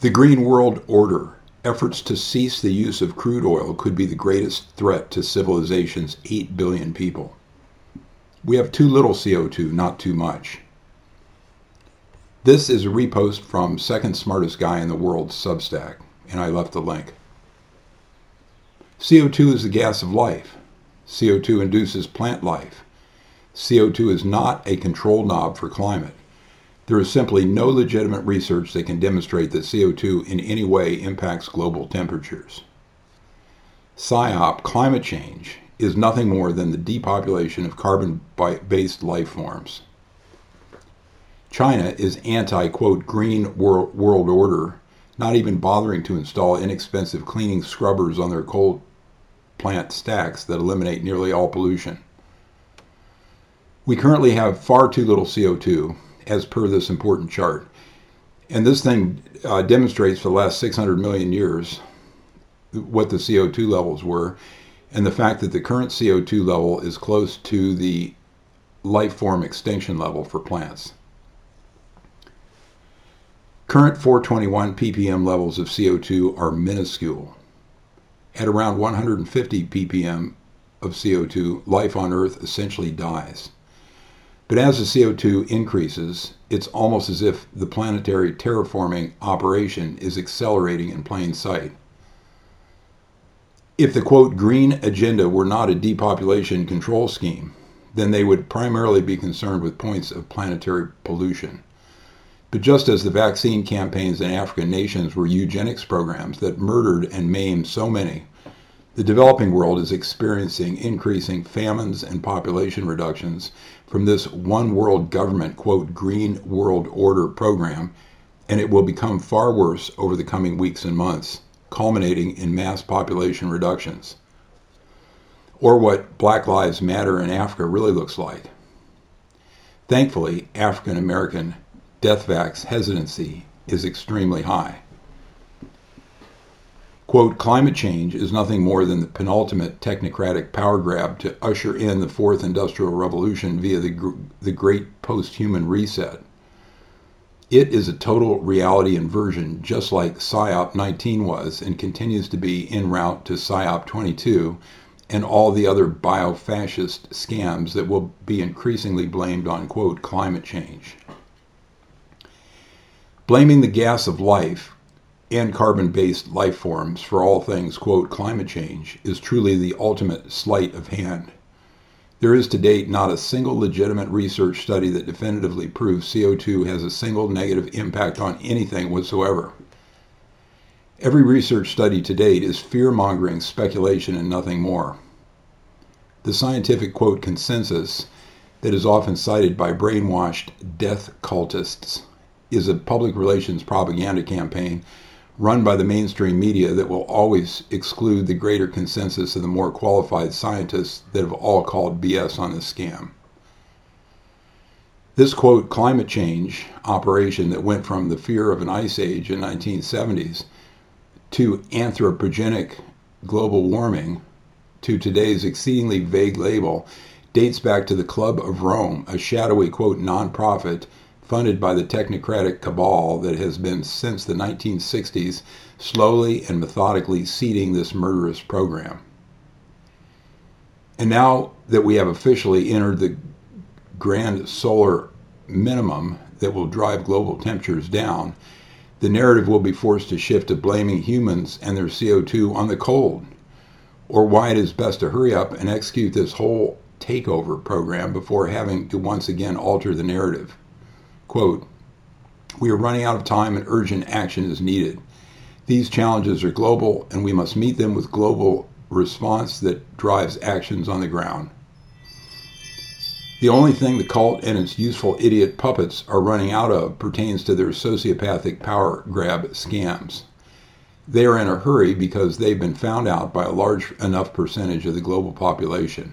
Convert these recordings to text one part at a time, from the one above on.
The Green World Order. Efforts to cease the use of crude oil could be the greatest threat to civilization's 8 billion people. We have too little CO2, not too much. This is a repost from Second Smartest Guy in the World Substack, and I left the link. CO2 is the gas of life. CO2 induces plant life. CO2 is not a control knob for climate. There is simply no legitimate research that can demonstrate that CO2 in any way impacts global temperatures. PSYOP, climate change, is nothing more than the depopulation of carbon based life forms. China is anti, quote, green world, world order, not even bothering to install inexpensive cleaning scrubbers on their coal plant stacks that eliminate nearly all pollution. We currently have far too little CO2, as per this important chart. And this thing uh, demonstrates for the last 600 million years what the CO2 levels were, and the fact that the current CO2 level is close to the life form extinction level for plants. Current 421 ppm levels of CO2 are minuscule. At around 150 ppm of CO2, life on Earth essentially dies. But as the CO2 increases, it's almost as if the planetary terraforming operation is accelerating in plain sight. If the quote green agenda were not a depopulation control scheme, then they would primarily be concerned with points of planetary pollution. But just as the vaccine campaigns in African nations were eugenics programs that murdered and maimed so many, the developing world is experiencing increasing famines and population reductions from this one world government, quote, green world order program, and it will become far worse over the coming weeks and months, culminating in mass population reductions. Or what Black Lives Matter in Africa really looks like. Thankfully, African American death vax hesitancy is extremely high. Quote, climate change is nothing more than the penultimate technocratic power grab to usher in the fourth industrial revolution via the, the great post human reset. It is a total reality inversion, just like PSYOP 19 was and continues to be en route to PSYOP 22 and all the other bio fascist scams that will be increasingly blamed on, quote, climate change. Blaming the gas of life and carbon based life forms for all things, quote, climate change is truly the ultimate sleight of hand. There is to date not a single legitimate research study that definitively proves CO2 has a single negative impact on anything whatsoever. Every research study to date is fear mongering speculation and nothing more. The scientific quote consensus that is often cited by brainwashed death cultists is a public relations propaganda campaign run by the mainstream media that will always exclude the greater consensus of the more qualified scientists that have all called BS on this scam. This quote climate change operation that went from the fear of an ice age in 1970s to anthropogenic global warming to today's exceedingly vague label dates back to the Club of Rome, a shadowy quote nonprofit funded by the technocratic cabal that has been since the 1960s slowly and methodically seeding this murderous program. And now that we have officially entered the grand solar minimum that will drive global temperatures down, the narrative will be forced to shift to blaming humans and their CO2 on the cold, or why it is best to hurry up and execute this whole takeover program before having to once again alter the narrative. Quote, we are running out of time and urgent action is needed. These challenges are global and we must meet them with global response that drives actions on the ground. The only thing the cult and its useful idiot puppets are running out of pertains to their sociopathic power grab scams. They are in a hurry because they've been found out by a large enough percentage of the global population.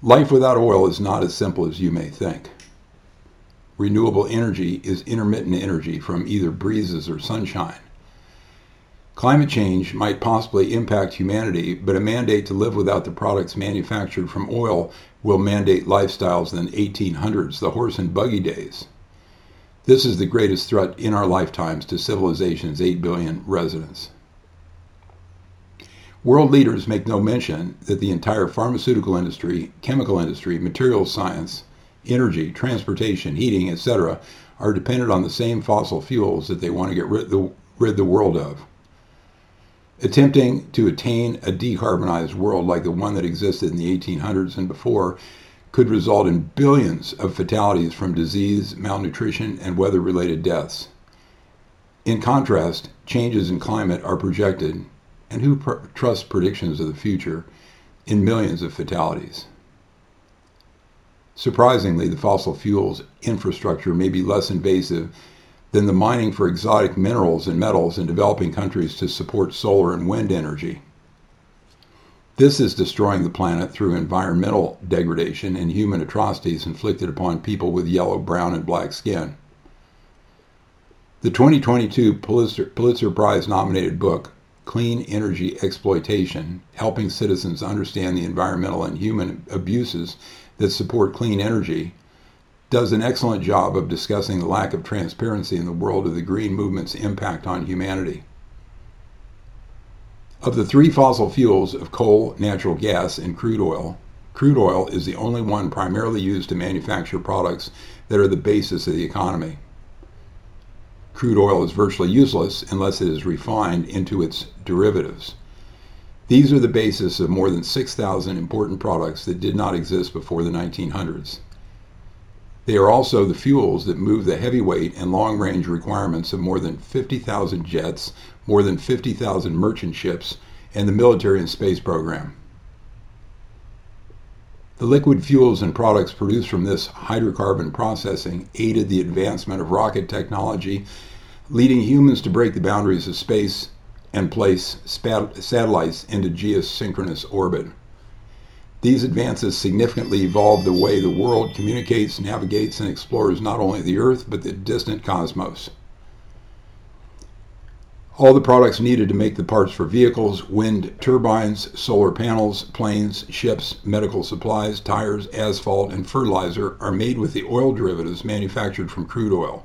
Life without oil is not as simple as you may think renewable energy is intermittent energy from either breezes or sunshine. Climate change might possibly impact humanity, but a mandate to live without the products manufactured from oil will mandate lifestyles in the 1800s, the horse and buggy days. This is the greatest threat in our lifetimes to civilization's 8 billion residents. World leaders make no mention that the entire pharmaceutical industry, chemical industry, materials science, energy, transportation, heating, etc., are dependent on the same fossil fuels that they want to get rid the, rid the world of. Attempting to attain a decarbonized world like the one that existed in the 1800s and before could result in billions of fatalities from disease, malnutrition, and weather related deaths. In contrast, changes in climate are projected and who pr- trusts predictions of the future in millions of fatalities. Surprisingly, the fossil fuels infrastructure may be less invasive than the mining for exotic minerals and metals in developing countries to support solar and wind energy. This is destroying the planet through environmental degradation and human atrocities inflicted upon people with yellow, brown, and black skin. The 2022 Pulitzer, Pulitzer Prize nominated book, clean energy exploitation, helping citizens understand the environmental and human abuses that support clean energy, does an excellent job of discussing the lack of transparency in the world of the green movement's impact on humanity. Of the three fossil fuels of coal, natural gas, and crude oil, crude oil is the only one primarily used to manufacture products that are the basis of the economy. Crude oil is virtually useless unless it is refined into its derivatives. These are the basis of more than 6,000 important products that did not exist before the 1900s. They are also the fuels that move the heavyweight and long range requirements of more than 50,000 jets, more than 50,000 merchant ships, and the military and space program. The liquid fuels and products produced from this hydrocarbon processing aided the advancement of rocket technology leading humans to break the boundaries of space and place satellites into geosynchronous orbit. These advances significantly evolved the way the world communicates, navigates, and explores not only the Earth, but the distant cosmos. All the products needed to make the parts for vehicles, wind turbines, solar panels, planes, ships, medical supplies, tires, asphalt, and fertilizer are made with the oil derivatives manufactured from crude oil.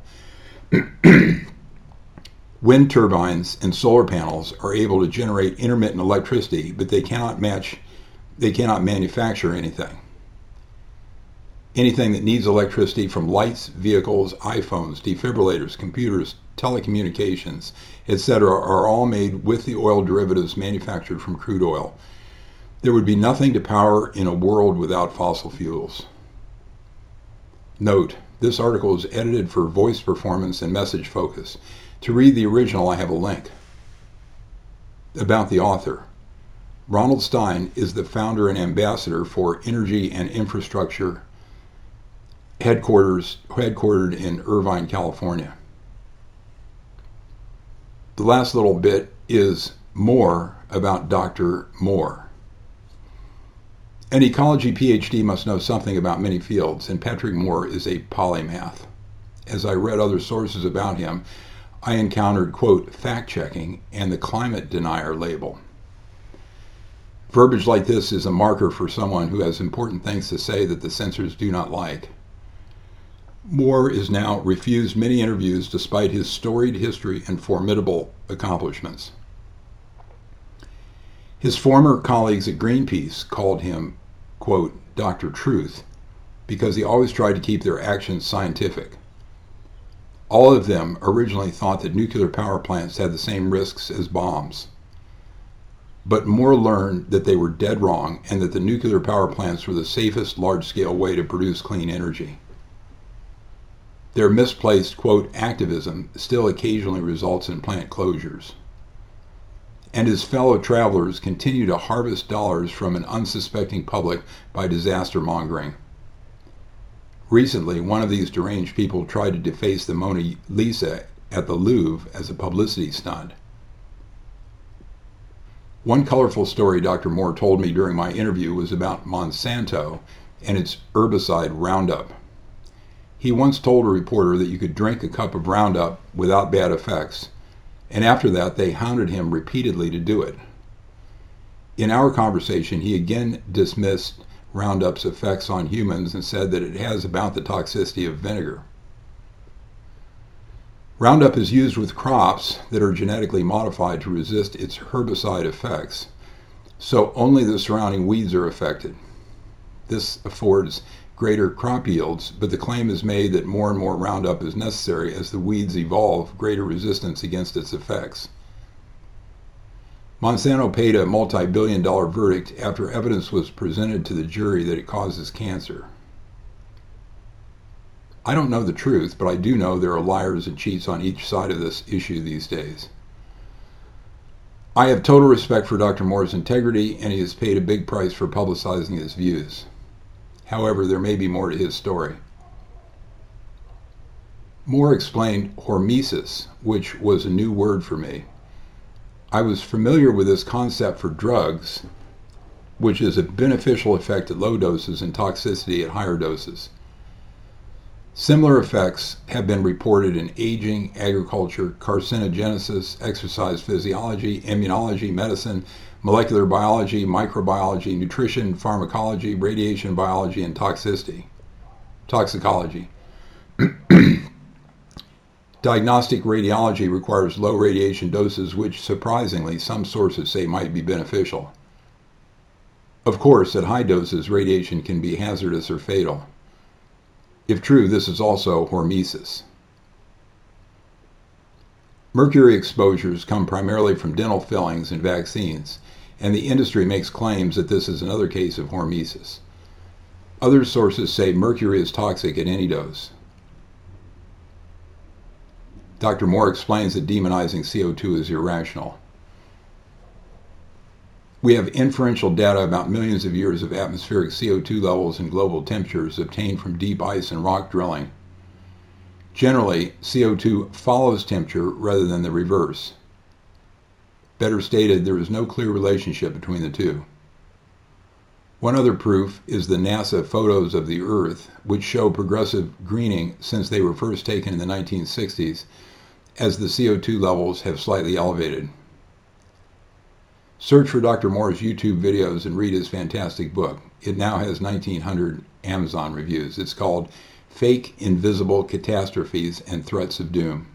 Wind turbines and solar panels are able to generate intermittent electricity, but they cannot match they cannot manufacture anything. Anything that needs electricity from lights, vehicles, iPhones, defibrillators, computers, telecommunications, etc., are all made with the oil derivatives manufactured from crude oil. There would be nothing to power in a world without fossil fuels. Note, this article is edited for voice performance and message focus. To read the original, I have a link. About the author. Ronald Stein is the founder and ambassador for Energy and Infrastructure headquarters headquartered in Irvine, California. The last little bit is more about Dr. Moore. An ecology PhD must know something about many fields, and Patrick Moore is a polymath. As I read other sources about him, I encountered, quote, fact checking and the climate denier label. Verbiage like this is a marker for someone who has important things to say that the censors do not like. Moore is now refused many interviews despite his storied history and formidable accomplishments. His former colleagues at Greenpeace called him, quote, Dr. Truth, because he always tried to keep their actions scientific. All of them originally thought that nuclear power plants had the same risks as bombs. But Moore learned that they were dead wrong and that the nuclear power plants were the safest large scale way to produce clean energy. Their misplaced, quote, activism still occasionally results in plant closures. And his fellow travelers continue to harvest dollars from an unsuspecting public by disaster mongering. Recently, one of these deranged people tried to deface the Mona Lisa at the Louvre as a publicity stunt. One colorful story Dr. Moore told me during my interview was about Monsanto and its herbicide Roundup. He once told a reporter that you could drink a cup of Roundup without bad effects, and after that they hounded him repeatedly to do it. In our conversation, he again dismissed Roundup's effects on humans and said that it has about the toxicity of vinegar. Roundup is used with crops that are genetically modified to resist its herbicide effects, so only the surrounding weeds are affected. This affords greater crop yields, but the claim is made that more and more Roundup is necessary as the weeds evolve greater resistance against its effects. Monsanto paid a multi billion dollar verdict after evidence was presented to the jury that it causes cancer. I don't know the truth, but I do know there are liars and cheats on each side of this issue these days. I have total respect for Dr. Moore's integrity, and he has paid a big price for publicizing his views. However, there may be more to his story. Moore explained hormesis, which was a new word for me. I was familiar with this concept for drugs, which is a beneficial effect at low doses and toxicity at higher doses. Similar effects have been reported in aging, agriculture, carcinogenesis, exercise physiology, immunology, medicine, molecular biology, microbiology, nutrition, pharmacology, radiation biology, and toxicity. Toxicology. Diagnostic radiology requires low radiation doses, which surprisingly some sources say might be beneficial. Of course, at high doses, radiation can be hazardous or fatal. If true, this is also hormesis. Mercury exposures come primarily from dental fillings and vaccines, and the industry makes claims that this is another case of hormesis. Other sources say mercury is toxic at any dose. Dr. Moore explains that demonizing CO2 is irrational. We have inferential data about millions of years of atmospheric CO2 levels and global temperatures obtained from deep ice and rock drilling. Generally, CO2 follows temperature rather than the reverse. Better stated, there is no clear relationship between the two. One other proof is the NASA photos of the Earth, which show progressive greening since they were first taken in the 1960s, as the CO2 levels have slightly elevated. Search for Dr. Moore's YouTube videos and read his fantastic book. It now has 1,900 Amazon reviews. It's called Fake Invisible Catastrophes and Threats of Doom.